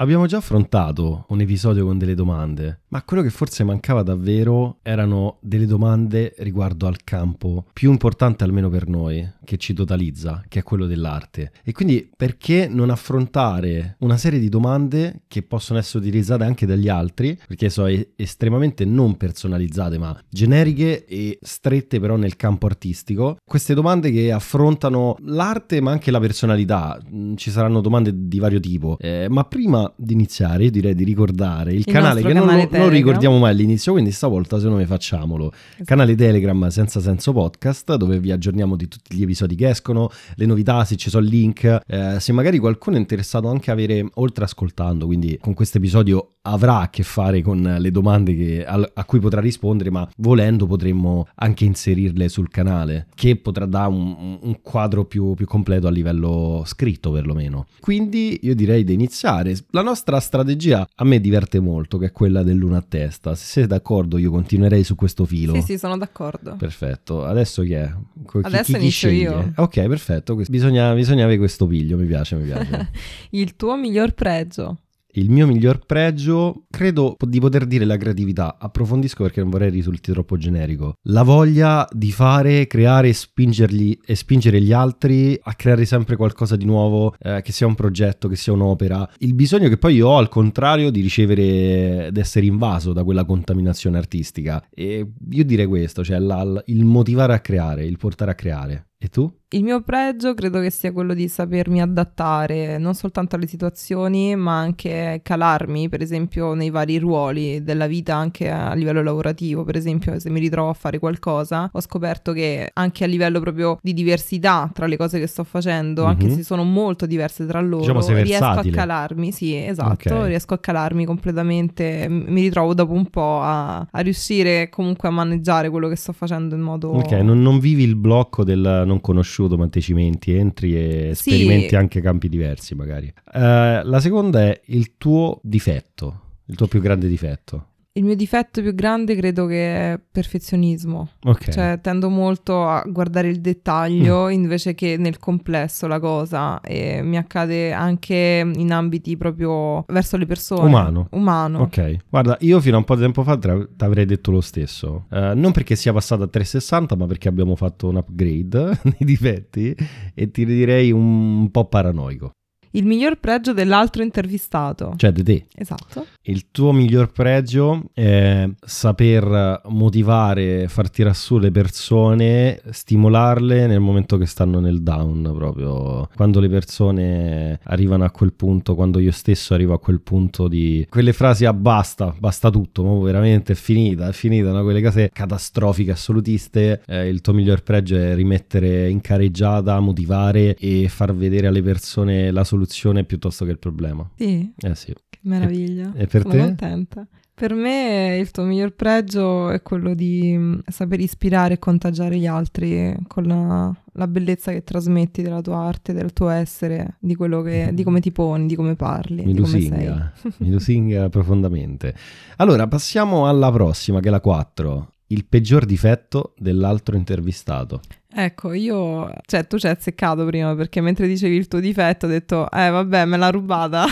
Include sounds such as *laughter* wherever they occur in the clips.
Abbiamo già affrontato un episodio con delle domande, ma quello che forse mancava davvero erano delle domande riguardo al campo più importante almeno per noi, che ci totalizza, che è quello dell'arte. E quindi perché non affrontare una serie di domande che possono essere utilizzate anche dagli altri, perché sono estremamente non personalizzate, ma generiche e strette però nel campo artistico. Queste domande che affrontano l'arte ma anche la personalità. Mm, ci saranno domande di vario tipo, eh, ma prima di iniziare, io direi di ricordare il, il canale che canale non, non, ricordiamo mai all'inizio, quindi stavolta se noi facciamolo. Esatto. Canale Telegram Senza Senso Podcast, dove vi aggiorniamo di tutti gli episodi che escono, le novità, se ci sono link. Eh, se magari qualcuno è interessato anche a avere, oltre ascoltando, quindi con questo episodio avrà a che fare con le domande che, a, a, cui potrà rispondere, ma volendo potremmo anche inserirle sul canale, che potrà dare un, un quadro più, più completo a livello scritto perlomeno. Quindi io direi di iniziare. La nostra strategia a me diverte molto, che è quella dell'una a testa. Se siete d'accordo io continuerei su questo filo. Sì, sì, sono d'accordo. Perfetto. Adesso chi è? Chi, Adesso chi, chi inizio sceglie? io. Ok, perfetto. Bisogna, bisogna avere questo piglio, mi piace, mi piace. *laughs* Il tuo miglior pregio? Il mio miglior pregio, credo di poter dire la creatività. Approfondisco perché non vorrei risulti troppo generico. La voglia di fare, creare spingerli, e spingere gli altri a creare sempre qualcosa di nuovo, eh, che sia un progetto, che sia un'opera. Il bisogno che poi io ho, al contrario, di ricevere, di essere invaso da quella contaminazione artistica. E io direi questo, cioè la, il motivare a creare, il portare a creare. E tu? Il mio pregio credo che sia quello di sapermi adattare non soltanto alle situazioni, ma anche calarmi, per esempio, nei vari ruoli della vita, anche a livello lavorativo. Per esempio, se mi ritrovo a fare qualcosa, ho scoperto che anche a livello proprio di diversità tra le cose che sto facendo, mm-hmm. anche mhm. se sono molto diverse tra loro, diciamo riesco a calarmi. Sì, esatto, okay. riesco a calarmi completamente. Mi ritrovo dopo un po' a, a, riuscire comunque a maneggiare quello che sto facendo in modo. Ok, non, non vivi il blocco del non conosciuto ma te cimenti, entri e sì. sperimenti anche campi diversi magari. Uh, la seconda è il tuo difetto, il tuo più grande difetto. Il mio difetto più grande credo che è perfezionismo. Ok. Cioè tendo molto a guardare il dettaglio mm. invece che nel complesso la cosa e mi accade anche in ambiti proprio verso le persone. Umano. Umano. Ok. Guarda, io fino a un po' di tempo fa ti avrei detto lo stesso. Uh, non perché sia passato a 360, ma perché abbiamo fatto un upgrade *laughs* nei difetti e ti direi un po' paranoico il miglior pregio dell'altro intervistato. Cioè di te. Esatto. Il tuo miglior pregio è saper motivare, far tirare su le persone, stimolarle nel momento che stanno nel down proprio. Quando le persone arrivano a quel punto, quando io stesso arrivo a quel punto di... Quelle frasi a ah, basta, basta tutto, ma veramente è finita, è finita, no? quelle cose catastrofiche, assolutiste. Eh, il tuo miglior pregio è rimettere in careggiata, motivare e far vedere alle persone la soluzione soluzione piuttosto che il problema. Sì. Eh sì. Che meraviglia. E, e per Sono te? contenta. Per me il tuo miglior pregio è quello di mm, saper ispirare e contagiare gli altri con la, la bellezza che trasmetti della tua arte, del tuo essere, di, che, di come ti poni, di come parli. Mi lusinga, *laughs* *laughs* mi lusinga profondamente. Allora, passiamo alla prossima, che è la 4. Il peggior difetto dell'altro intervistato. Ecco, io, cioè tu ci hai azzeccato prima perché mentre dicevi il tuo difetto ho detto, eh vabbè, me l'ha rubata.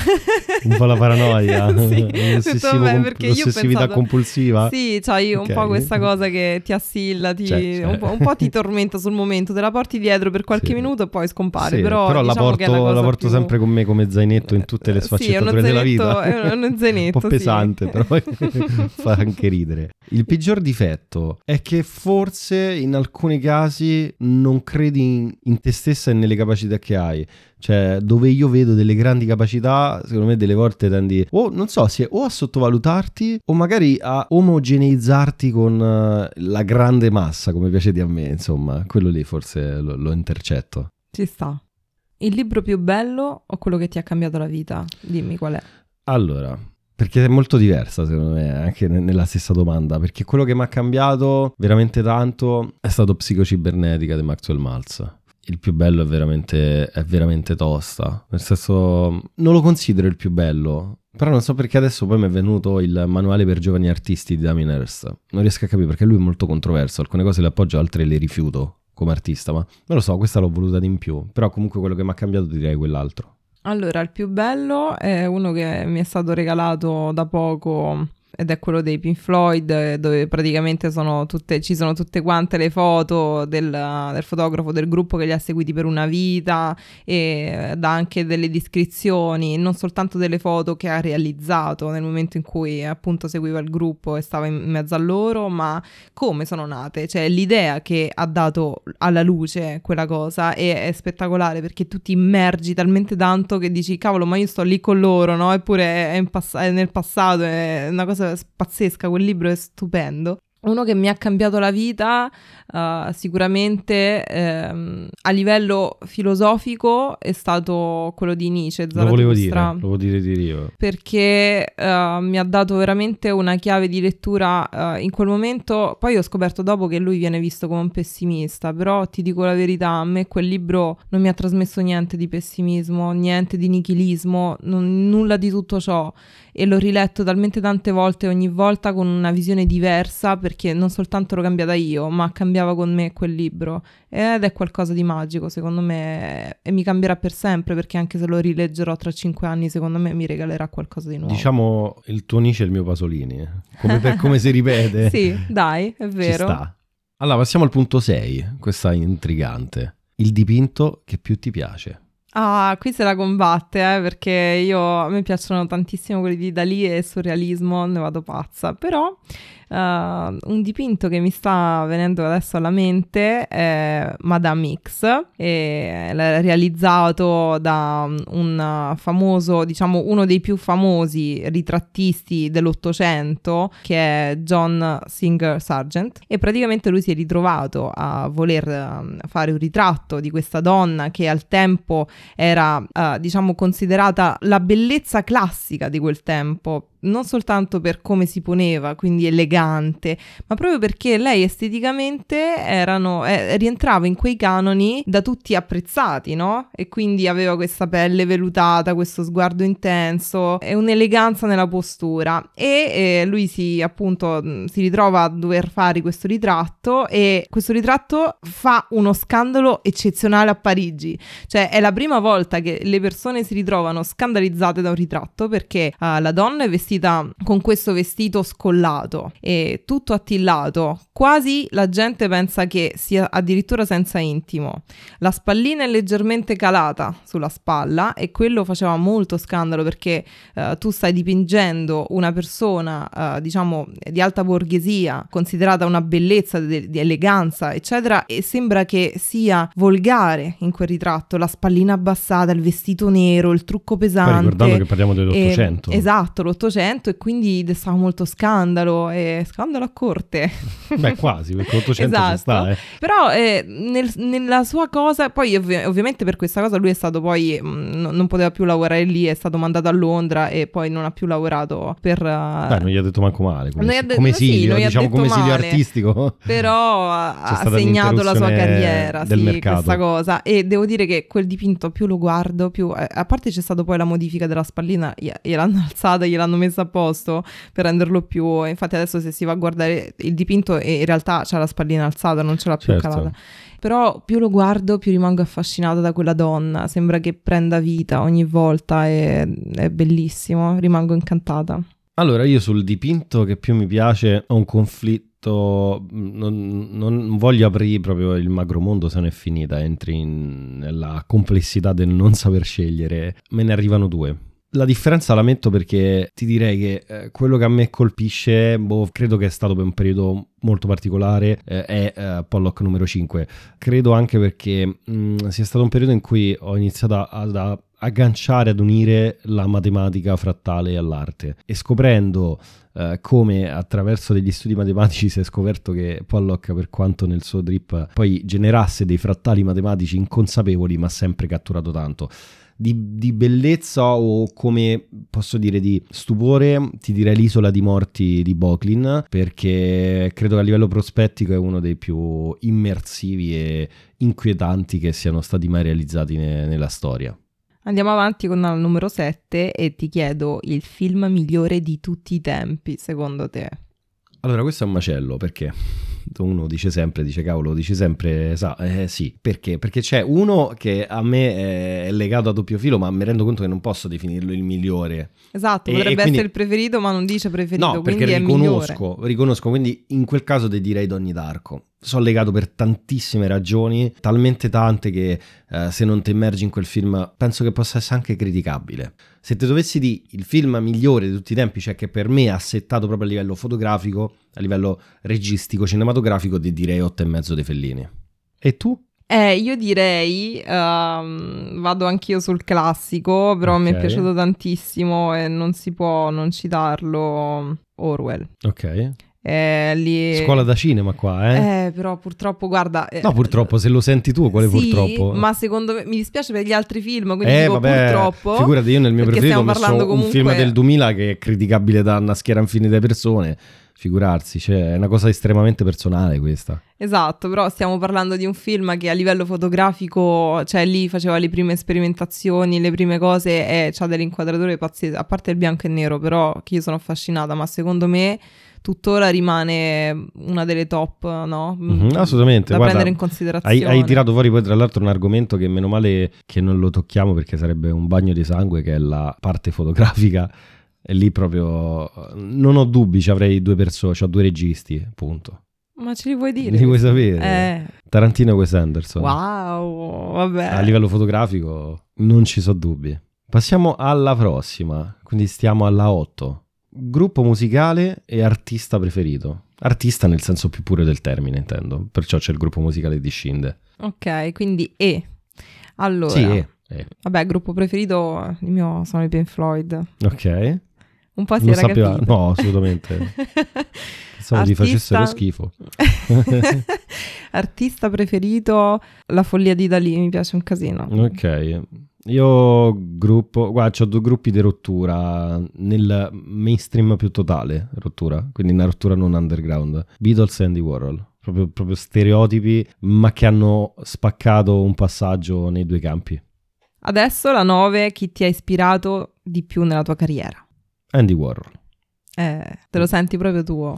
Un po' la paranoia, *laughs* sì, l'ossessività pensato, compulsiva. Sì, c'hai okay. un po' questa cosa che ti assilla, ti, c'è, c'è. Un, po', un, po', ti tormenta sul momento, te la porti dietro per qualche sì. minuto e poi scompare. Sì, però, però diciamo la, porto, la porto più... sempre con me come zainetto in tutte le sfaccettature sì, della vita. È uno zainetto, *laughs* un po' pesante, però *laughs* fa anche ridere. Il peggior difetto è che forse in alcuni casi non credi in, in, te stessa e nelle capacità che hai. Cioè, dove io vedo delle grandi capacità, secondo me delle volte tendi o non so, se o a sottovalutarti o magari a omogeneizzarti con uh, la grande massa, come piace di a me, insomma, quello lì forse lo, lo intercetto. Ci sta. Il libro più bello o quello che ti ha cambiato la vita? Dimmi qual è. Allora, perché è molto diversa, secondo me, anche nella stessa domanda. Perché quello che mi ha cambiato veramente tanto è stato Psicocibernetica di Maxwell Maltz. Il più bello è veramente, è veramente tosta. Nel senso, non lo considero il più bello. Però non so perché adesso poi mi è venuto il manuale per giovani artisti di Damien Hirst. Non riesco a capire perché lui è molto controverso. Alcune cose le appoggio, altre le rifiuto come artista. Ma non lo so, questa l'ho voluta di in più. Però comunque quello che mi ha cambiato direi quell'altro. Allora, il più bello è uno che mi è stato regalato da poco ed è quello dei Pink Floyd, eh, dove praticamente sono tutte, ci sono tutte quante le foto del, del, fotografo del gruppo che li ha seguiti per una vita e dà anche delle descrizioni, non soltanto delle foto che ha realizzato nel momento in cui appunto seguiva il gruppo e stava in mezzo a loro, ma come sono nate, cioè l'idea che ha dato alla luce quella cosa è, è spettacolare perché tu ti immergi talmente tanto che dici cavolo ma io sto lì con loro, no? Eppure è, pass- è nel passato, è una cosa pazzesca, quel libro è stupendo. Uno che mi ha cambiato la vita uh, sicuramente ehm, a livello filosofico è stato quello di Nietzsche. Lo volevo dire, lo volevo dire, dire io. Perché uh, mi ha dato veramente una chiave di lettura uh, in quel momento. Poi ho scoperto dopo che lui viene visto come un pessimista, però ti dico la verità, a me quel libro non mi ha trasmesso niente di pessimismo, niente di nichilismo, non, nulla di tutto ciò e l'ho riletto talmente tante volte, ogni volta con una visione diversa, perché non soltanto l'ho cambiata io, ma cambiava con me quel libro. Ed è qualcosa di magico, secondo me, e mi cambierà per sempre, perché anche se lo rileggerò tra cinque anni, secondo me mi regalerà qualcosa di nuovo. Diciamo il tuo Nietzsche è il mio Pasolini, eh. come, per, come si ripete. *laughs* sì, dai, è vero. Allora, passiamo al punto 6, questa intrigante. Il dipinto che più ti piace. Ah, qui se la combatte, eh, perché io, a me piacciono tantissimo quelli di Dalì e surrealismo, ne vado pazza, però Uh, un dipinto che mi sta venendo adesso alla mente è Madame X, è realizzato da un famoso, diciamo uno dei più famosi ritrattisti dell'Ottocento che è John Singer Sargent. E praticamente lui si è ritrovato a voler ehm, fare un ritratto di questa donna che al tempo era uh, diciamo considerata la bellezza classica di quel tempo non soltanto per come si poneva, quindi elegante, ma proprio perché lei esteticamente erano, eh, rientrava in quei canoni da tutti apprezzati, no? E quindi aveva questa pelle velutata, questo sguardo intenso e un'eleganza nella postura. E eh, lui si appunto si ritrova a dover fare questo ritratto e questo ritratto fa uno scandalo eccezionale a Parigi. Cioè è la prima volta che le persone si ritrovano scandalizzate da un ritratto perché uh, la donna è vestita vestita con questo vestito scollato e tutto attillato, quasi la gente pensa che sia addirittura senza intimo. La spallina è leggermente calata sulla spalla e quello faceva molto scandalo perché uh, tu stai dipingendo una persona, uh, diciamo, di alta borghesia, considerata una bellezza di, di eleganza, eccetera, e sembra che sia volgare in quel ritratto, la spallina abbassata, il vestito nero, il trucco pesante. Poi ricordando che parliamo dell'Ottocento. Esatto, l'Ottocento Novecento e quindi destava molto scandalo e scandalo a corte. *laughs* Beh, quasi, perché l'Ottocento esatto. sta, eh. Però eh, nel, nella sua cosa, poi ovvi- ovviamente per questa cosa lui è stato poi, mh, mm, non poteva più lavorare lì, è stato mandato a Londra e poi non ha più lavorato per... Uh... Beh, non gli ha detto manco male, come, de- come Silvio, sì, diciamo come Silvio artistico. *laughs* Però ha segnato la sua carriera, del sì, mercato. questa cosa. E devo dire che quel dipinto più lo guardo, più... Eh, a parte c'è stata poi la modifica della spallina, gliel'hanno *laughs* alzata, gliel'hanno messa a posto per renderlo più... Infatti adesso se si va a guardare il dipinto in realtà c'ha la spallina alzata, non ce l'ha più certo. calata. Però più lo guardo più rimango affascinata da quella donna, sembra che prenda vita ogni volta, è, è bellissimo, rimango incantata. Allora io sul dipinto che più mi piace ho un conflitto non, non, voglio aprire proprio il macromondo se non è finita, entri in, nella complessità del non saper scegliere. Me ne arrivano due. La differenza la metto perché ti direi che eh, quello che a me colpisce, boh, credo che è stato per un periodo molto particolare, eh, è eh, Pollock numero 5. Credo anche perché mh, mm, sia stato un periodo in cui ho iniziato ad agganciare, ad unire la matematica frattale all'arte e scoprendo Uh, come attraverso degli studi matematici si è scoperto che Pollock, per quanto nel suo drip poi generasse dei frattali matematici inconsapevoli, ma sempre catturato tanto di, di, bellezza o come posso dire di stupore ti direi l'isola di morti di Boclin perché credo che a livello prospettico è uno dei più immersivi e inquietanti che siano stati mai realizzati ne, nella storia. Andiamo avanti con il numero 7 e ti chiedo il film migliore di tutti i tempi secondo te? Allora questo è un macello perché uno dice sempre, dice cavolo, dici sempre, sa, eh sì, perché? Perché c'è uno che a me è legato a doppio filo, ma mi rendo conto che non posso definirlo il migliore. Esatto, E- potrebbe e quindi- essere il preferito, ma non dice preferito, No, perché riconosco, riconosco, quindi in quel caso ti direi Donnie Darko. Sono legato per tantissime ragioni, talmente tante che eh, se non ti immergi in quel film penso che possa essere anche criticabile. Se ti dovessi dire il film migliore di tutti i tempi, cioè che per me ha settato proprio a livello fotografico, a livello registico, cinematografico, ti direi 8 e mezzo dei Fellini. E tu? Eh, io direi, ehm, vado anch'io sul classico, però mi è piaciuto tantissimo e non si può non citarlo, Orwell. Ok. Eh, lì... Scuola da cinema qua, eh? Eh, però purtroppo, guarda... eh, no, purtroppo, se lo senti tu, quale sì, purtroppo? ma secondo me, mi dispiace per gli altri film, quindi Eh, dico vabbè, purtroppo. figurati, io nel mio preferito ho messo parlando un film comunque- del 2000 che è criticabile da una schiera infinita di persone. Figurarsi, cioè, è una cosa estremamente personale questa. Esatto, però stiamo parlando di un film che a livello fotografico, cioè lì faceva le prime sperimentazioni, le prime cose e c'ha delle inquadrature pazzesche, a parte il bianco e nero, però che io sono affascinata, ma secondo me tuttora rimane una delle top, no? Mhm, assolutamente, Da guarda, prendere in Hai, considerazione. hai tirato fuori poi tra l'altro un argomento che meno male che non lo tocchiamo perché sarebbe un bagno di sangue che è la parte fotografica e lì proprio non ho dubbi, ci avrei due persone, ho due registi, punto. Ma ce li vuoi dire? Li vuoi sapere? Eh, Tarantino e Wes Anderson. wow, vabbè. A livello fotografico non ci sono dubbi. Passiamo alla prossima, quindi stiamo alla 8. Gruppo musicale e artista preferito. Artista nel senso più puro del termine, intendo. Perciò c'è il gruppo musicale di Scinde. Ok, quindi E. Allora, Sì, eh, eh, vabbè, gruppo preferito, il mio sono i Pink Floyd. ok. Un po' si Lo era sapeva? capito. No, assolutamente. *laughs* Pensavo ti Artista- facessero schifo. *laughs* Artista preferito, La follia di Dalì, mi piace un casino. Ok. Io gruppo, guarda, ho due gruppi di rottura nel mainstream più totale, rottura, quindi una rottura non underground. Beatles e Andy Warhol, proprio, proprio stereotipi, ma che hanno spaccato un passaggio nei due campi. Adesso la 9, chi ti ha ispirato di più nella tua carriera? Andy Warhol Eh, te lo senti proprio tuo.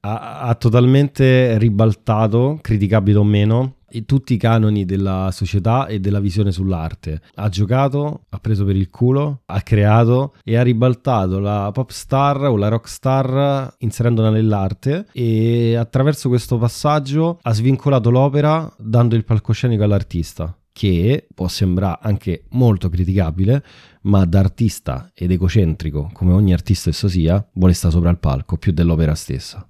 ha, ha totalmente ribaltato, criticabile o meno, tutti i canoni della società e della visione sull'arte. Ha giocato, ha preso per il culo, ha creato e ha ribaltato la pop star o la rock star inserendola nell'arte e attraverso questo passaggio ha svincolato l'opera dando il palcoscenico all'artista che può sembrare anche molto criticabile, ma da artista ed egocentrico, come ogni artista esso sia, vuole stare sopra il palco più dell'opera stessa.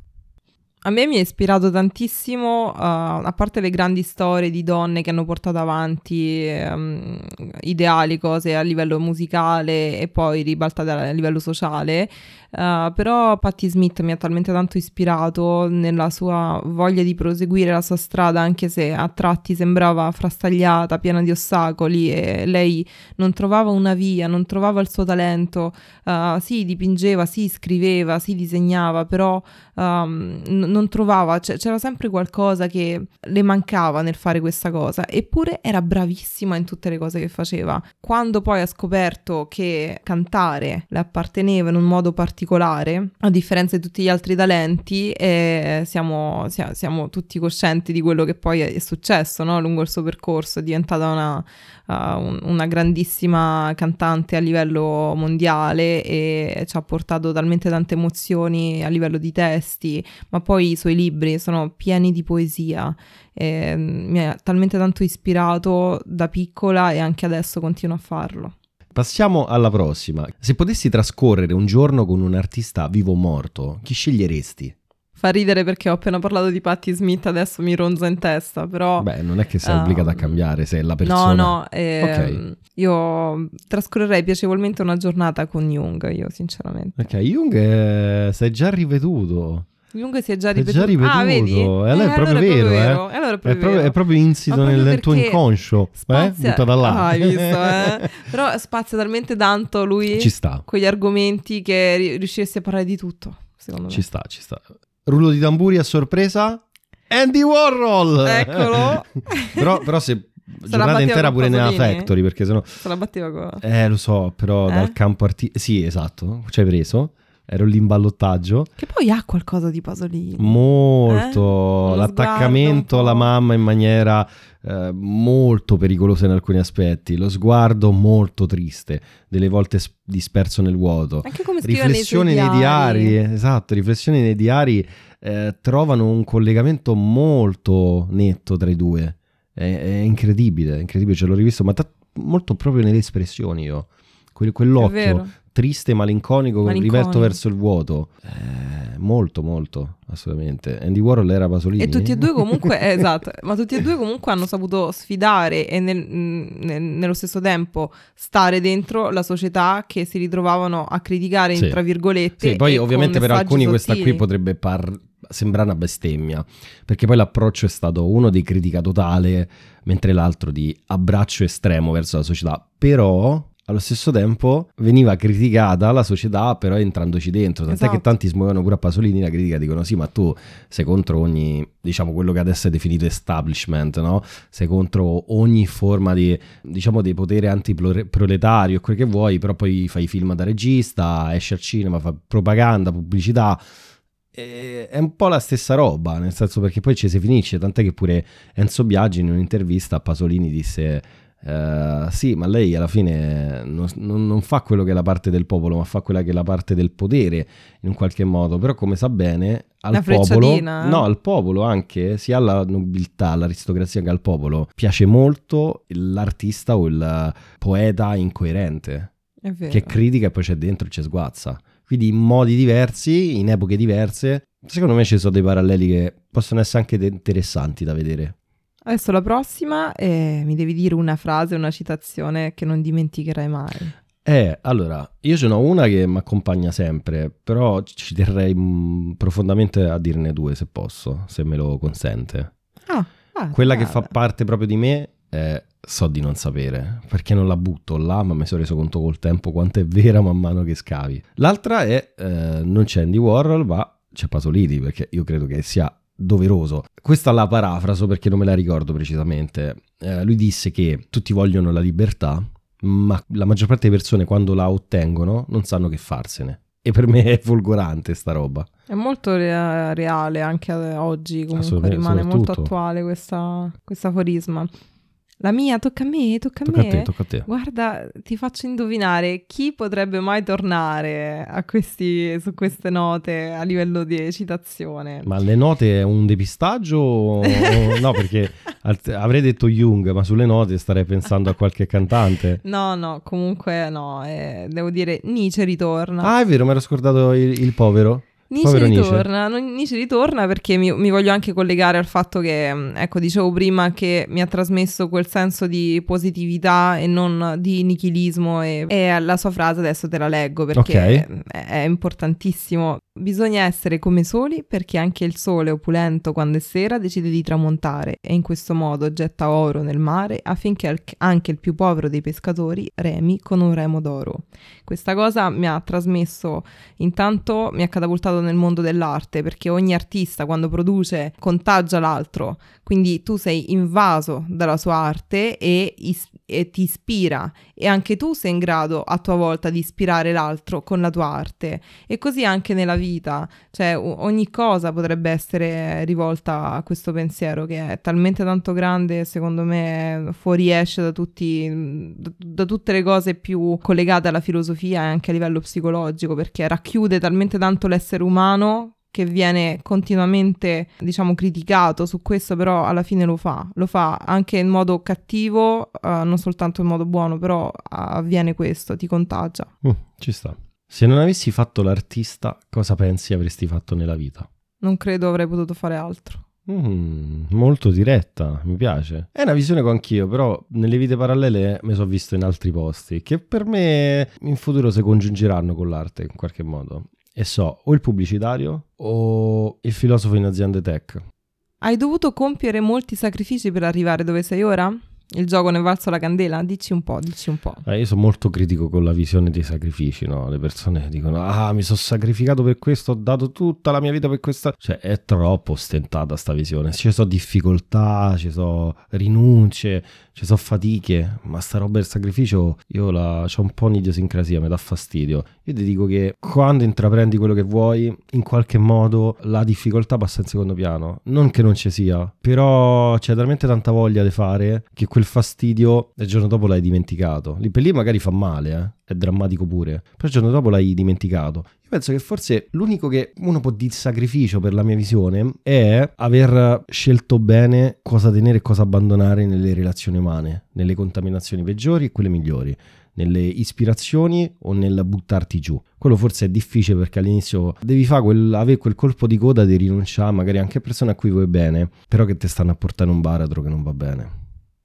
A me mi ha ispirato tantissimo, uh, a parte le grandi storie di donne che hanno portato avanti ehm, ideali, cose a livello musicale e poi ribaltate a livello sociale, uh, però Patti Smith mi ha talmente tanto ispirato nella sua voglia di proseguire la sua strada, anche se a tratti sembrava frastagliata, piena di ostacoli e lei non trovava una via, non trovava il suo talento, uh, sì dipingeva, sì scriveva, sì disegnava, però um, n- non trovava, c- c'era sempre qualcosa che le mancava nel fare questa cosa, eppure era bravissima in tutte le cose che faceva. Quando poi ha scoperto che cantare le apparteneva in un modo particolare, a differenza di tutti gli altri talenti, eh, siamo, sia- siamo tutti coscienti di quello che poi è successo no? lungo il suo percorso, è diventata una, uh, un- una grandissima cantante a livello mondiale e ci ha portato talmente tante emozioni a livello di testi, ma poi i suoi libri sono pieni di poesia. E, mm, mi ha talmente tanto ispirato da piccola e anche adesso continuo a farlo. Passiamo alla prossima. Se potessi trascorrere un giorno con un artista vivo o morto, chi sceglieresti? Fa ridere perché ho appena parlato di Patti Smith, adesso mi ronza in testa, però... Beh, non è che sei Um, obbligata a cambiare se è la persona. No, no, ehm, io trascorrerei piacevolmente una giornata con Jung, io sinceramente. Ok, Jung eh, sei già riveduto. Jung si è già È ripetuto. già ripetuto. Ah, vedi? E allora è proprio allora vero, eh. Allora è È proprio, vero. è proprio insito proprio nel tuo inconscio. Eh? spazia- Buttata là. Ah, hai visto, *laughs* eh? Però spazia talmente tanto lui Ci sta, con gli argomenti che ri- riusciresti a parlare di tutto, secondo me. ci sta, ci sta. Rullo di tamburi a sorpresa. Andy Warhol! Eccolo. *laughs* però, però se giornata intera pure nella Pasolini? Factory, perché sennò... Se la batteva con... Eh, lo so, però Eh? dal campo artistico... Sì, esatto, ci hai preso. Ero lì in ballottaggio. Che poi ha qualcosa di Pasolini. Molto. Eh? L'attaccamento alla mamma in maniera eh, molto pericolosa in alcuni aspetti. Lo sguardo molto triste, delle volte disperso nel vuoto. Anche come riflessioni nei, nei diari. diari. Esatto, riflessioni nei diari eh, trovano un collegamento molto netto tra i due. È, è incredibile, incredibile, ce l'ho rivisto, ma t- molto proprio nelle espressioni io. Que- quell'occhio triste, malinconico, malinconico, riverto verso il vuoto. Eh, molto, molto, assolutamente. Andy Warhol era Pasolini. E tutti e due comunque, *laughs* eh, esatto, ma tutti e due comunque hanno saputo sfidare e nel, nel, nello stesso tempo stare dentro la società che si ritrovavano a criticare, sì. tra virgolette. Sì, poi ovviamente per alcuni sottili. questa qui potrebbe par- sembrare una bestemmia, perché poi l'approccio è stato uno di critica totale, mentre l'altro di abbraccio estremo verso la società. Però allo stesso tempo veniva criticata la società però entrandoci dentro tant'è esatto. che tanti si muovono pure a Pasolini la critica dicono sì ma tu sei contro ogni diciamo quello che adesso è definito establishment no? sei contro ogni forma di diciamo di potere antiproletario quel che vuoi però poi fai film da regista esci al cinema fa propaganda pubblicità è un po' la stessa roba, nel senso perché poi ci si finisce, tant'è che pure Enzo Biaggi in un'intervista a Pasolini disse Uh, sì, ma lei alla fine non, non, non, fa quello che è la parte del popolo, ma fa quella che è la parte del potere in un qualche modo. Però, come sa bene, al popolo, eh? no, al popolo anche, sia alla nobiltà, all'aristocrazia che al popolo, piace molto l'artista o il poeta incoerente che critica e poi c'è dentro e ci sguazza. Quindi in modi diversi, in epoche diverse. Secondo me ci sono dei paralleli che possono essere anche interessanti da vedere. Adesso la prossima e mi devi dire una frase, una citazione che non dimenticherai mai. Eh, allora, io ce n'ho una che mi accompagna sempre, però ci terrei mh, mm, profondamente a dirne due se posso, se me lo consente. Ah, ah Quella ah, che fa parte proprio di me è so di non sapere, perché non la butto là, ma mi sono reso conto col tempo quanto è vera man mano che scavi. L'altra è eh, non c'è Andy Warhol, ma c'è Pasolini, perché io credo che sia doveroso. Questa la parafraso perché non me la ricordo precisamente. Eh, lui disse che tutti vogliono la libertà, ma la maggior parte delle persone quando la ottengono non sanno che farsene. E per me è folgorante sta roba. È molto re- reale anche oggi, comunque rimane molto attuale questa, questa aforisma. La mia, tocca a me, tocca a tocca me. A te, tocca a te. Guarda, ti faccio indovinare chi potrebbe mai tornare questi, su queste note a livello di citazione. Ma le note è un depistaggio? *laughs* no, perché avrei detto Jung, ma sulle note starei pensando a qualche cantante. *laughs* No, no, comunque no, eh, devo dire Nietzsche ritorna. Ah, è vero, mi ero scordato il, il povero. Nietzsche ritorna, Nietzsche ritorna perché mi, mi, voglio anche collegare al fatto che, mm, ecco, dicevo prima che mi ha trasmesso quel senso di positività e non di nichilismo e, e la sua frase adesso te la leggo perché okay. è, è importantissimo. Bisogna essere come soli perché anche il sole opulento quando è sera decide di tramontare e in questo modo getta oro nel mare affinché anche il più povero dei pescatori remi con un remo d'oro. Questa cosa mi ha trasmesso, intanto mi ha catapultato nel mondo dell'arte perché ogni artista quando produce contagia l'altro, quindi tu sei invaso dalla sua arte e, is- e ti ispira e anche tu sei in grado a tua volta di ispirare l'altro con la tua arte e così anche nella vita, cioè ogni cosa potrebbe essere rivolta a questo pensiero che è talmente tanto grande, secondo me fuoriesce da, tutti, da tutte le cose più collegate alla filosofia e anche a livello psicologico perché racchiude talmente tanto l'essere umano che viene continuamente, diciamo, criticato su questo, però alla fine lo fa. Lo fa anche in modo cattivo, uh, non soltanto in modo buono, però avviene questo, ti contagia. Mm, ci sta. Se non avessi fatto l'artista, cosa pensi avresti fatto nella vita? Non credo avrei potuto fare altro. Mm, molto diretta, mi piace. È una visione che ho anch'io, però nelle vite parallele mi sono visto in altri posti che per me in futuro si congiungeranno con l'arte in qualche modo. E so, o il pubblicitario o il filosofo in aziende tech. Hai dovuto compiere molti sacrifici per arrivare dove sei ora? Il gioco ne è valso la candela? Dici un po', dici un po'. Eh, io sono molto critico con la visione dei sacrifici, no? Le persone dicono, ah, mi sono sacrificato per questo, ho dato tutta la mia vita per questa... Cioè, è troppo ostentata sta visione. Ci sono difficoltà, ci sono rinunce, ci sono fatiche, ma sta roba del sacrificio, io la... ho un po' un'idiosincrasia, mi dà fastidio. Io ti dico che quando intraprendi quello che vuoi, in qualche modo la difficoltà passa in secondo piano. Non che non ci sia, però c'è talmente tanta voglia di fare che quel fastidio il giorno dopo l'hai dimenticato. Lì per lì magari fa male, eh? è drammatico pure, però il giorno dopo l'hai dimenticato. Io penso che forse l'unico che uno può dire sacrificio per la mia visione è aver scelto bene cosa tenere e cosa abbandonare nelle relazioni umane, nelle contaminazioni peggiori e quelle migliori nelle ispirazioni o nel buttarti giù. Quello forse è difficile perché all'inizio devi fare quel, avere quel colpo di coda di rinunciare magari anche a persone a cui vuoi bene, però che ti stanno a portare un baratro che non va bene.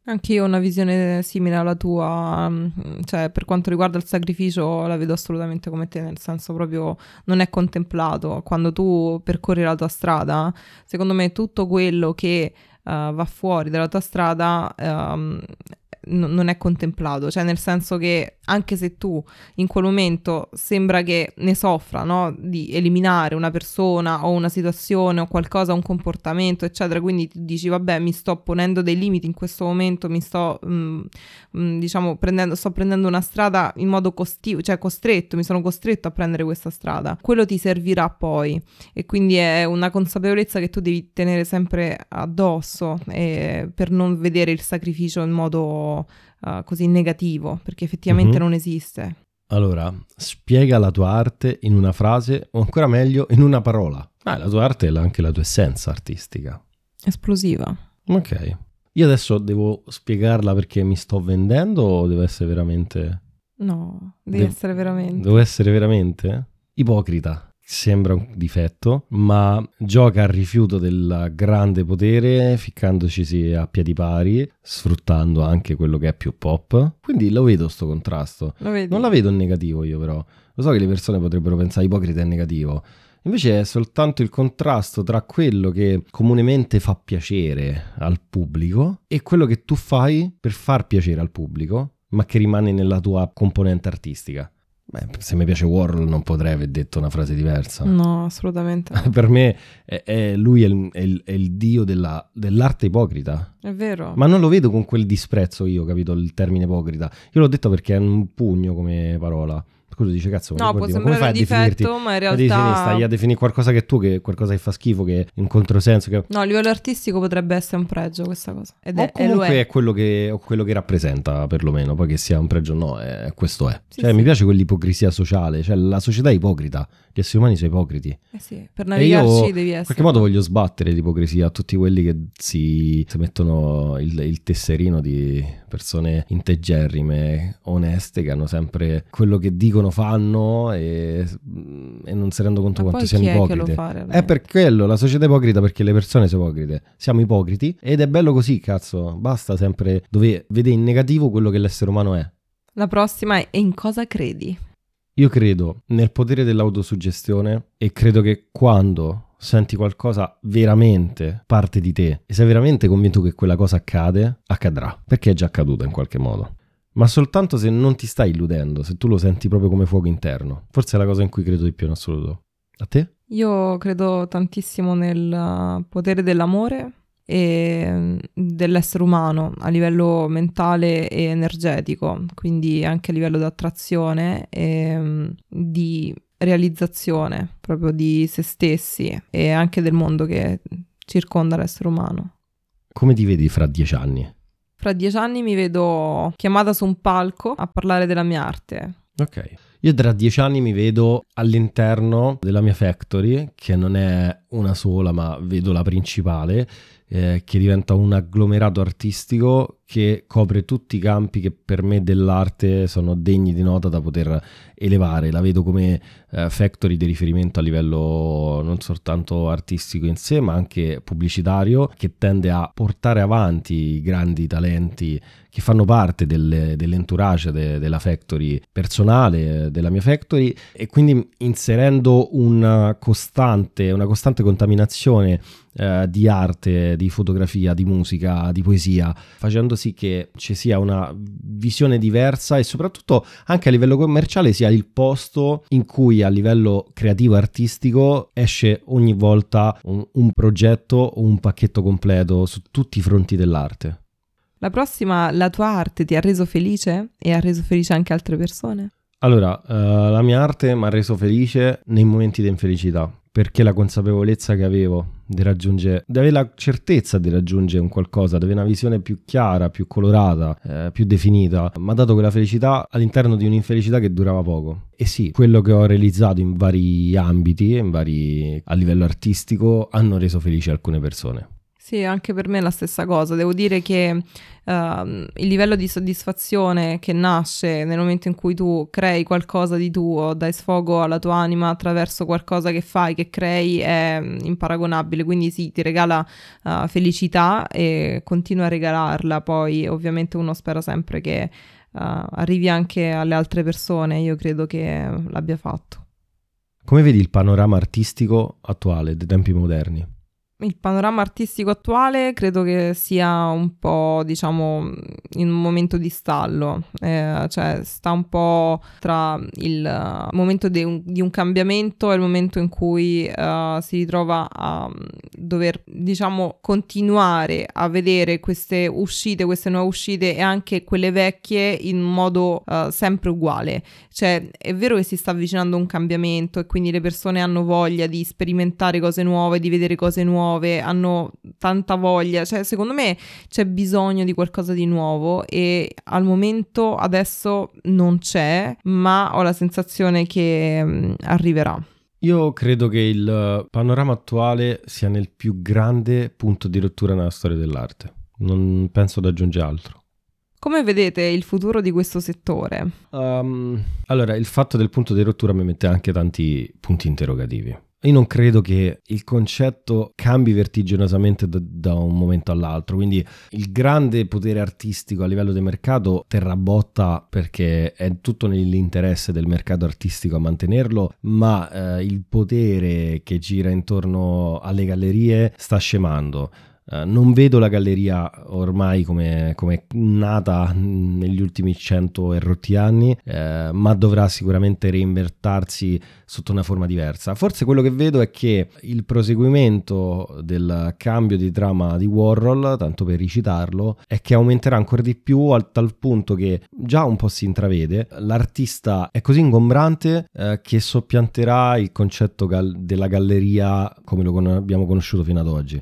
Anche io ho una visione simile alla tua, mm, cioè per quanto riguarda il sacrificio la vedo assolutamente come te, nel senso proprio non è contemplato. Quando tu percorri la tua strada, secondo me tutto quello che uh, va fuori dalla tua strada um, n- non è contemplato, cioè nel senso che anche se tu in quel momento sembra che ne soffra, no? Di eliminare una persona o una situazione o qualcosa, un comportamento, eccetera, quindi ti dici vabbè mi sto ponendo dei limiti in questo momento, mi sto, mh, mm, mh, mm, diciamo, prendendo, sto prendendo una strada in modo costivo, cioè costretto, mi sono costretto a prendere questa strada, quello ti servirà poi e quindi è una consapevolezza che tu devi tenere sempre addosso eh, per non vedere il sacrificio in modo uh, così negativo, perché effettivamente mm-hmm. non esiste. Allora, spiega la tua arte in una frase o ancora meglio in una parola. Ah, la tua arte è anche la tua essenza artistica. Esplosiva. Ok. Io adesso devo spiegarla perché mi sto vendendo o deve essere veramente... No, deve De- essere veramente. Devo essere veramente? Ipocrita sembra un difetto, ma gioca al rifiuto del grande potere, ficcandoci a piedi pari, sfruttando anche quello che è più pop. Quindi lo vedo sto contrasto. Non la vedo in negativo io però. Lo so che le persone potrebbero pensare ipocrita è negativo. Invece è soltanto il contrasto tra quello che comunemente fa piacere al pubblico e quello che tu fai per far piacere al pubblico, ma che rimane nella tua componente artistica. Beh, se mi piace Warhol non potrei aver detto una frase diversa. No, assolutamente. *laughs* Per me è, è lui è il, è il, il dio della, dell'arte ipocrita. È vero. Ma non lo vedo con quel disprezzo io, capito, il termine ipocrita. Io l'ho detto perché è un pugno come parola quello dice cazzo no può sembrare un difetto ma in realtà stai a definire qualcosa che tu che qualcosa che fa schifo che è un controsenso che... no a livello artistico potrebbe essere un pregio questa cosa ed è, comunque è. è, quello che, quello che rappresenta perlomeno poi che sia un pregio o no è, questo è sì, cioè sì. mi piace quell'ipocrisia sociale cioè la società è ipocrita gli esseri umani sono ipocriti eh sì per navigarci devi essere in qualche modo voglio sbattere l'ipocrisia a tutti quelli che si, si mettono il, il tesserino di persone integerrime oneste che hanno sempre quello che dicono fanno e, e non si rendono conto Ma quanto siano ipocrite. È, è per quello, la società è ipocrita perché le persone sono ipocrite. Siamo ipocriti ed è bello così, cazzo. Basta sempre dove vede in negativo quello che l'essere umano è. La prossima è in cosa credi? Io credo nel potere dell'autosuggestione e credo che quando senti qualcosa veramente parte di te e sei veramente convinto che quella cosa accade, accadrà, perché è già accaduta in qualche modo ma soltanto se non ti stai illudendo, se tu lo senti proprio come fuoco interno. Forse è la cosa in cui credo di più in assoluto. A te? Io credo tantissimo nel potere dell'amore e dell'essere umano a livello mentale e energetico, quindi anche a livello di attrazione e di realizzazione proprio di se stessi e anche del mondo che circonda l'essere umano. Come ti vedi fra dieci anni? Fra dieci anni mi vedo chiamata su un palco a parlare della mia arte. Ok. Io tra dieci anni mi vedo all'interno della mia factory, che non è una sola, ma vedo la principale, eh, che diventa un agglomerato artistico che copre tutti i campi che per me dell'arte sono degni di nota da poter elevare. La vedo come eh, factory di riferimento a livello non soltanto artistico in sé, ma anche pubblicitario, che tende a portare avanti i grandi talenti che fanno parte delle, dell'entourage de, della factory personale, della mia factory, e quindi inserendo una costante, una costante contaminazione eh, di arte, di fotografia, di musica, di poesia, facendo sì che ci sia una visione diversa e soprattutto anche a livello commerciale sia il posto in cui a livello creativo e artistico esce ogni volta un, un progetto o un pacchetto completo su tutti i fronti dell'arte. La prossima, la tua arte ti ha reso felice e ha reso felice anche altre persone? Allora, uh, la mia arte mi ha reso felice nei momenti di infelicità, perché la consapevolezza che avevo di raggiungere, di avere la certezza di raggiungere un qualcosa, di avere una visione più chiara, più colorata, eh, più definita, mi ha dato quella felicità all'interno di un'infelicità che durava poco. E sì, quello che ho realizzato in vari ambiti, in vari, a livello artistico, hanno reso felici alcune persone. Sì, anche per me è la stessa cosa. Devo dire che uh, il livello di soddisfazione che nasce nel momento in cui tu crei qualcosa di tuo, dai sfogo alla tua anima attraverso qualcosa che fai, che crei, è imparagonabile. Quindi sì, ti regala uh, felicità e continua a regalarla. Poi ovviamente uno spera sempre che uh, arrivi anche alle altre persone. Io credo che l'abbia fatto. Come vedi il panorama artistico attuale dei tempi moderni? Il panorama artistico attuale credo che sia un po', diciamo, in un momento di stallo, eh, cioè sta un po' tra il momento di un, di un cambiamento e il momento in cui uh, si ritrova a dover, diciamo, continuare a vedere queste uscite, queste nuove uscite e anche quelle vecchie in modo uh, sempre uguale. Cioè, è vero che si sta avvicinando un cambiamento e quindi le persone hanno voglia di sperimentare cose nuove, di vedere cose nuove nuove, hanno tanta voglia, cioè secondo me c'è bisogno di qualcosa di nuovo e al momento adesso non c'è, ma ho la sensazione che mh, mm, arriverà. Io credo che il panorama attuale sia nel più grande punto di rottura nella storia dell'arte. Non penso ad aggiungere altro. Come vedete il futuro di questo settore? Um, allora, il fatto del punto di rottura mi mette anche tanti punti interrogativi. Io non credo che il concetto cambi vertiginosamente da, da, un momento all'altro, quindi il grande potere artistico a livello di mercato terrà botta perché è tutto nell'interesse del mercato artistico a mantenerlo, ma eh, il potere che gira intorno alle gallerie sta scemando. Uh, non vedo la galleria ormai come, come nata negli ultimi cento e rotti anni, uh, ma dovrà sicuramente reinvertarsi sotto una forma diversa. Forse quello che vedo è che il proseguimento del cambio di trama di Warhol, tanto per ricitarlo, è che aumenterà ancora di più al tal punto che già un po' si intravede. L'artista è così ingombrante uh, che soppianterà il concetto gal- della galleria come lo con- abbiamo conosciuto fino ad oggi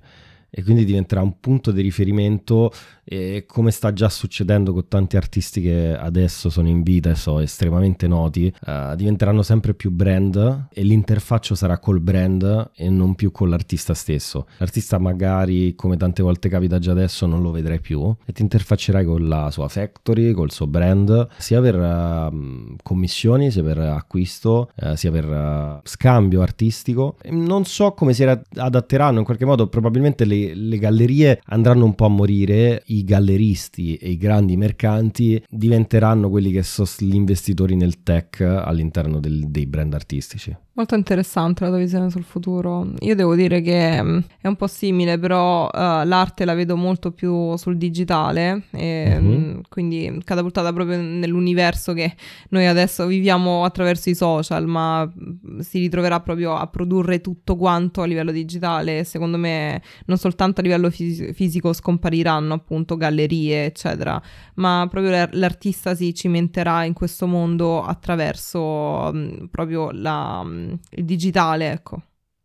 e quindi diventerà un punto di riferimento e come sta già succedendo con tanti artisti che adesso sono in vita e sono estremamente noti, uh, diventeranno sempre più brand e l'interfaccio sarà col brand e non più con l'artista stesso. L'artista magari, come tante volte capita già adesso, non lo vedrai più e ti interfaccerai con la sua factory, col suo brand, sia per uh, commissioni, sia per acquisto, uh, sia per scambio artistico. Non so come si adatteranno in qualche modo, probabilmente le le, gallerie andranno un po' a morire, i galleristi e i grandi mercanti diventeranno quelli che sono gli investitori nel tech all'interno del, dei brand artistici. Molto interessante la tua visione sul futuro. Io devo dire che mm, è un po' simile, però uh, l'arte la vedo molto più sul digitale, e, uh-huh. quindi catapultata proprio nell'universo che noi adesso viviamo attraverso i social, ma mm, si ritroverà proprio a produrre tutto quanto a livello digitale. Secondo me non soltanto a livello fis- fisico scompariranno appunto gallerie, eccetera, ma proprio l'artista si cimenterà in questo mondo attraverso um, proprio la il digitale, ecco.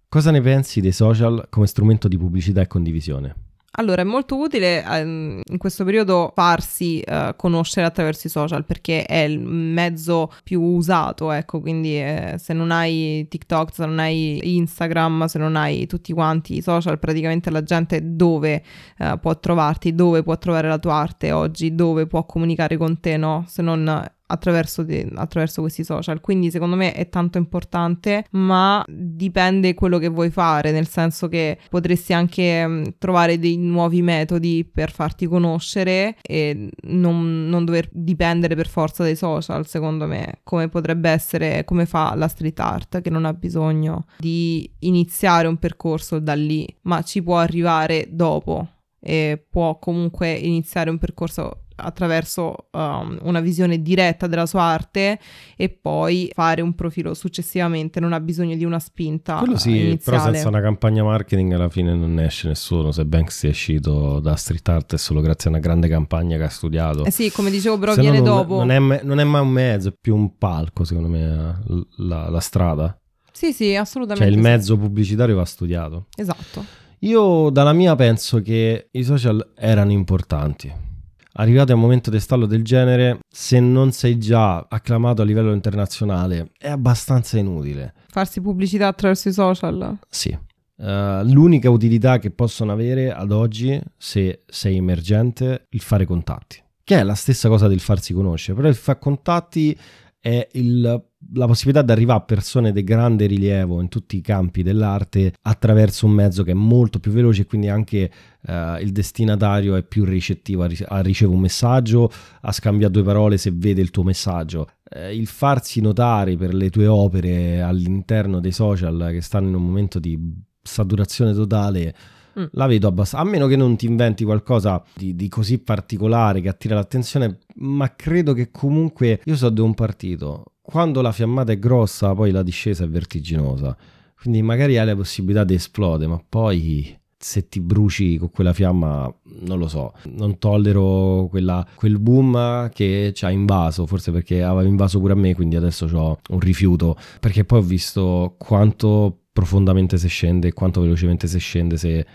Cosa ne pensi dei social come strumento di pubblicità e condivisione? Allora, è molto utile um, in questo periodo farsi uh, conoscere attraverso i social perché è il mezzo più usato, ecco, quindi eh, se non hai TikTok, se non hai Instagram, se non hai tutti quanti i social, praticamente la gente dove uh, può trovarti, dove può trovare la tua arte oggi, dove può comunicare con te, no? Se non attraverso, de- attraverso questi social. Quindi secondo me è tanto importante, ma dipende quello che vuoi fare, nel senso che potresti anche mh, trovare dei nuovi metodi per farti conoscere e non, non dover dipendere per forza dai social, secondo me, come potrebbe essere, come fa la street art, che non ha bisogno di iniziare un percorso da lì, ma ci può arrivare dopo e può comunque iniziare un percorso attraverso um, una visione diretta della sua arte e poi fare un profilo successivamente, non ha bisogno di una spinta. Quello sì, iniziale. però senza una campagna marketing alla fine non ne esce nessuno. Se Banks è uscito da street art è solo grazie a una grande campagna che ha studiato. Eh sì, come dicevo, però Se no viene non, dopo. Non è, non è mai un mezzo, è più un palco, secondo me, la, la strada. Sì, sì, assolutamente. Cioè il sì. mezzo pubblicitario va studiato. Esatto. Io dalla mia penso che i social erano importanti. Arrivati a un momento di stallo del genere, se non sei già acclamato a livello internazionale, è abbastanza inutile. Farsi pubblicità attraverso i social. Sì. Uh, l'unica utilità che possono avere ad oggi, se sei emergente, il fare contatti. Che è la stessa cosa del farsi conoscere, però il fare contatti è il, la possibilità di arrivare a persone di grande rilievo in tutti i campi dell'arte attraverso un mezzo che è molto più veloce e quindi anche uh, il destinatario è più ricettivo a, a ricevere un messaggio, a scambiare due parole se vede il tuo messaggio. Uh, il farsi notare per le tue opere all'interno dei social che stanno in un momento di saturazione totale Mm. la vedo abbastanza. A meno che non ti inventi qualcosa di, di così particolare che attira l'attenzione, ma credo che comunque io so di un partito. Quando la fiammata è grossa, poi la discesa è vertiginosa. Quindi magari hai la possibilità di esplodere, ma poi se ti bruci con quella fiamma, non lo so, non tollero quella, quel boom che ci ha invaso, forse perché aveva invaso pure a me, quindi adesso ho un rifiuto, perché poi ho visto quanto profondamente si scende e quanto velocemente si scende se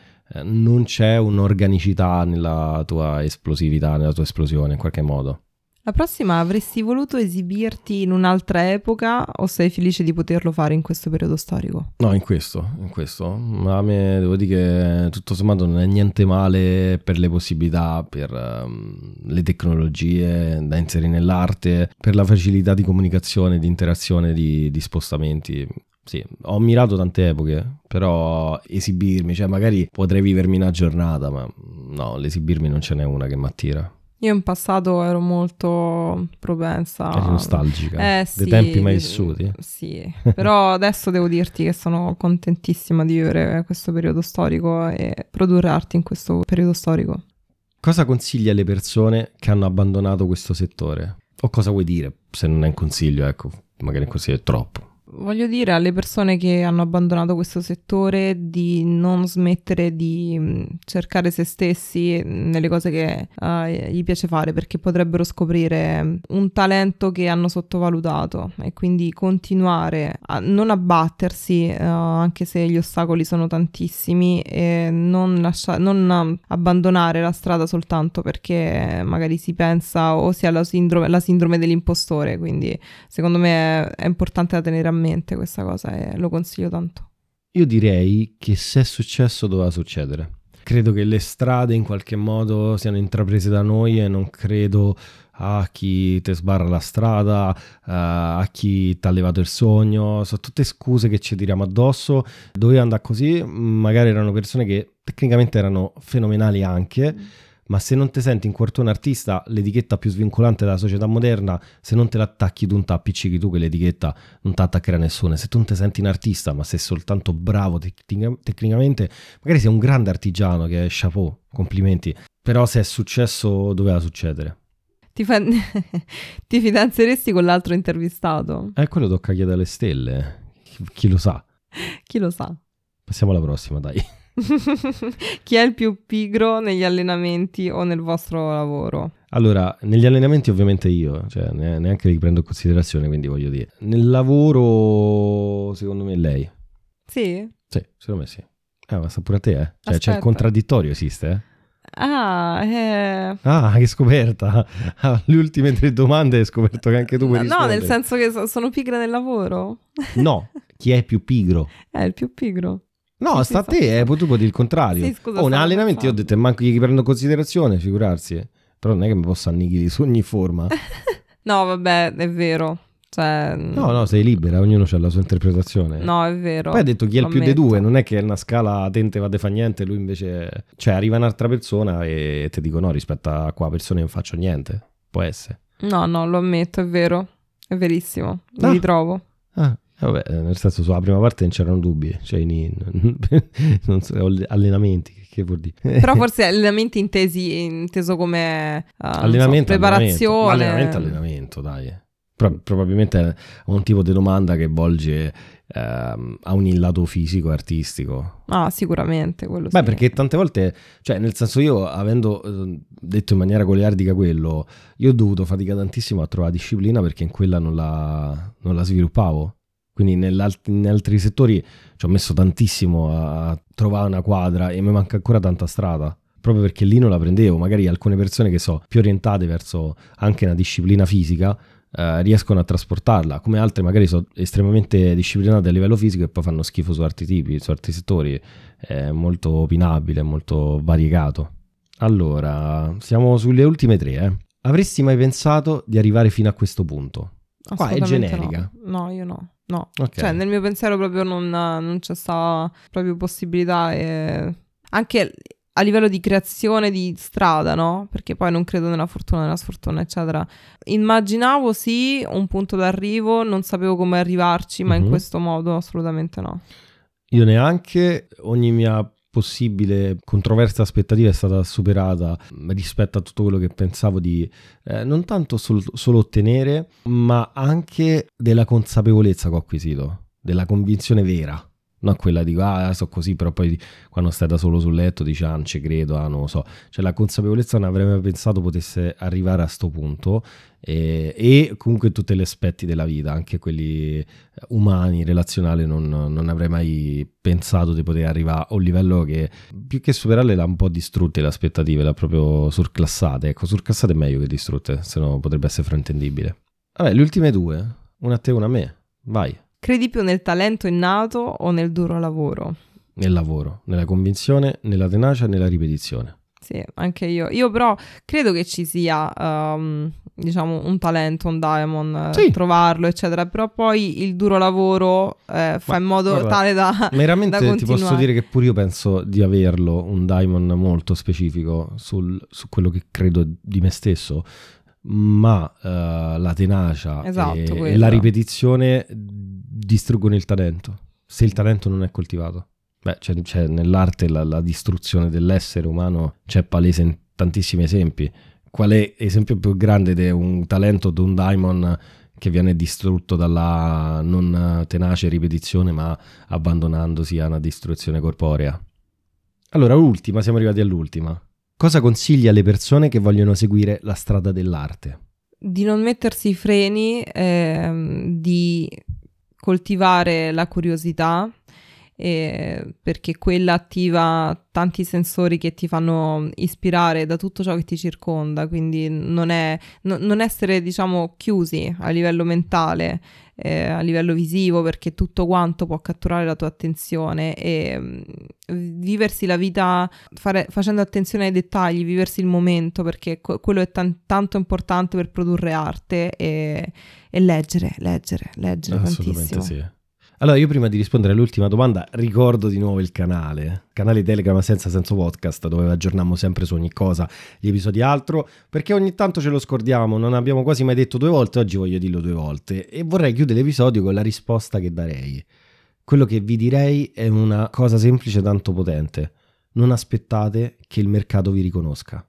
non c'è un'organicità nella tua esplosività, nella tua esplosione in qualche modo. La prossima avresti voluto esibirti in un'altra epoca o sei felice di poterlo fare in questo periodo storico? No, in questo, in questo. Ma a me devo dire che tutto sommato non è niente male per le possibilità, per um, le tecnologie da inserire nell'arte, per la facilità di comunicazione, di interazione, di, di spostamenti. Sì, ho mirato tante epoche, però esibirmi, cioè magari potrei vivermi una giornata, ma no, l'esibirmi non ce n'è una che mi attira. Io in passato ero molto propensa. Eri nostalgica. Eh, Dei sì, tempi mai vissuti. Sì, però adesso devo dirti che sono contentissima di vivere questo periodo storico e produrre arte in questo periodo storico. Cosa consigli alle persone che hanno abbandonato questo settore? O cosa vuoi dire? Se non è un consiglio, ecco, magari un consiglio è troppo. Voglio dire alle persone che hanno abbandonato questo settore di non smettere di mh, cercare se stessi nelle cose che eh, gli piace fare perché potrebbero scoprire un talento che hanno sottovalutato. E quindi continuare a non abbattersi eh, anche se gli ostacoli sono tantissimi e non, lascia- non abbandonare la strada soltanto perché magari si pensa o si ha la sindrome, la sindrome dell'impostore. Quindi secondo me è, è importante da tenere a mente questa cosa e lo consiglio tanto. Io direi che se è successo doveva succedere. Credo che le strade in qualche modo siano intraprese da noi e non credo a chi ti sbarra la strada, a chi ti ha levato il sogno, sono tutte scuse che ci tiriamo addosso, doveva andare così, magari erano persone che tecnicamente erano fenomenali anche, mm ma se non ti senti in un artista, l'etichetta più svincolante della società moderna, se non te l'attacchi tu, non ti appiccichi tu, quell'etichetta non ti attaccherà nessuno. Se tu non ti senti un artista, ma sei soltanto bravo tec- tecnicamente, magari sei un grande artigiano che è chapeau, complimenti. Però se è successo, doveva succedere. Ti, fa... *laughs* Ti fidanzeresti con l'altro intervistato? Eh, quello tocca chiedere alle stelle. Chi, chi lo sa? Chi lo sa? Passiamo alla prossima, dai. *laughs* Chi è il più pigro negli allenamenti o nel vostro lavoro? Allora, negli allenamenti ovviamente io, cioè neanche li prendo in considerazione, quindi voglio dire. Nel lavoro, secondo me lei. Sì? Sì, secondo me sì. Eh, ma sta pure a te, eh. Cioè, c'è il contraddittorio, esiste, eh? Ah, eh... ah, che scoperta! Ah, *laughs* le ultime tre domande hai scoperto che anche tu puoi no, rispondere. No, nel senso che so- sono pigra nel lavoro. no, *laughs* chi è più pigro? È il più pigro. No, sta a te, eh, tu puoi dire il contrario. Sì, scusa, oh, in stavo allenamenti io ho pensando. detto, manco gli prendo in considerazione, figurarsi. eh. Però non è che mi posso annichilire su ogni forma. *laughs* No, vabbè, è vero. Cioè, No, no, sei libera, ognuno ha la sua interpretazione. No, è vero. Poi ha detto chi è il più dei due, non è che è una scala tente va fa niente, lui invece... Cioè, arriva un'altra persona e ti dico no, rispetto a qua persone non faccio niente. Può essere. No, no, lo ammetto, è vero. È verissimo. Mi Ah. ritrovo. Ah, vabbè, eh, nel senso sulla prima parte non c'erano dubbi, cioè in, *laughs* non so, allenamenti, che vuol dire? Però *laughs* forse allenamenti intesi, inteso come eh, non so, allenamento, preparazione. allenamento, allenamento, dai. Pro- probabilmente è un tipo di domanda che volge ehm, a un lato fisico e artistico. Ah, sicuramente, quello Beh, sì. perché tante volte, cioè, nel senso, io avendo eh, detto in maniera goliardica quello, io ho dovuto faticare tantissimo a trovare disciplina perché in quella non la, non la sviluppavo. Quindi in altri settori ci ho messo tantissimo a trovare una quadra e mi manca ancora tanta strada. Proprio perché lì non la prendevo. Magari alcune persone che so più orientate verso anche una disciplina fisica eh, riescono a trasportarla, come altre magari sono estremamente disciplinate a livello fisico e poi fanno schifo su altri tipi, su altri settori. È molto opinabile, molto variegato. Allora, siamo sulle ultime tre. eh. Avresti mai pensato di arrivare fino a questo punto? Qua è generica. No. No, io no. No. Ok. Cioè, nel mio pensiero proprio non, non c'è stata proprio possibilità e... Anche a livello di creazione di strada, no? Perché poi non credo nella fortuna, nella sfortuna, eccetera. Immaginavo sì un punto d'arrivo, non sapevo come arrivarci, ma in Mhm. questo modo assolutamente no. Io neanche, ogni mia possibile controversa aspettativa è stata superata rispetto a tutto quello che pensavo di eh, non tanto sol- solo ottenere, ma anche della consapevolezza che ho acquisito, della convinzione vera. Non quella di ah, so così, però poi quando stai da solo sul letto dici ah, non ci credo, ah, non lo so. Cioè la consapevolezza non avrei mai pensato potesse arrivare a sto punto e, e comunque tutti gli aspetti della vita, anche quelli umani, relazionali, non, non avrei mai pensato di poter arrivare a un livello che più che superarle l'ha un po' distrutte le aspettative, l'ha proprio surclassate. Ecco, surclassate è meglio che distrutte, se no potrebbe essere fraintendibile. Vabbè, le ultime due, una a te una a me, vai, Credi più nel talento innato o nel duro lavoro? nel lavoro, nella convinzione, nella tenacia e nella ripetizione. Sì, anche io. Io però credo che ci sia, ehm, diciamo, un talento, un diamond, eh, Sì. trovarlo, eccetera. Però poi il duro lavoro eh, fa Ma in modo guarda, tale da... *laughs* Veramente da ti posso dire che pure io penso di averlo, un diamond molto specifico sul- su quello che credo di me stesso, ma eh, la tenacia Esatto, e, e la ripetizione distruggono il talento, se il talento non è coltivato. Beh, c'è, c'è nell'arte la, la distruzione dell'essere umano, c'è palese in tantissimi esempi. Qual è l'esempio più grande di un talento, di un diamond che viene distrutto dalla non tenace ripetizione, ma abbandonandosi a una distruzione corporea. Allora, ultima, siamo arrivati all'ultima. Cosa consigli alle persone che vogliono seguire la strada dell'arte? di non mettersi i freni, ehm, di coltivare la curiosità, eh, perché quella attiva tanti sensori che ti fanno ispirare da tutto ciò che ti circonda, quindi non, è, no- non essere, diciamo, chiusi a livello mentale, eh, a livello visivo, perché tutto quanto può catturare la tua attenzione e mm, viversi la vita fare- facendo attenzione ai dettagli, viversi il momento, perché que- quello è tan- tanto importante per produrre arte e, e leggere, leggere, leggere tantissimo. sì. Allora, io prima di rispondere all'ultima domanda, ricordo di nuovo il canale, canale Telegram senza senso podcast, dove aggiorniamo sempre su ogni cosa, gli episodi altro, perché ogni tanto ce lo scordiamo, non abbiamo quasi mai detto due volte, oggi voglio dirlo due volte, e vorrei chiudere l'episodio con la risposta che darei. Quello che vi direi è una cosa semplice tanto potente. Non aspettate che il mercato vi riconosca.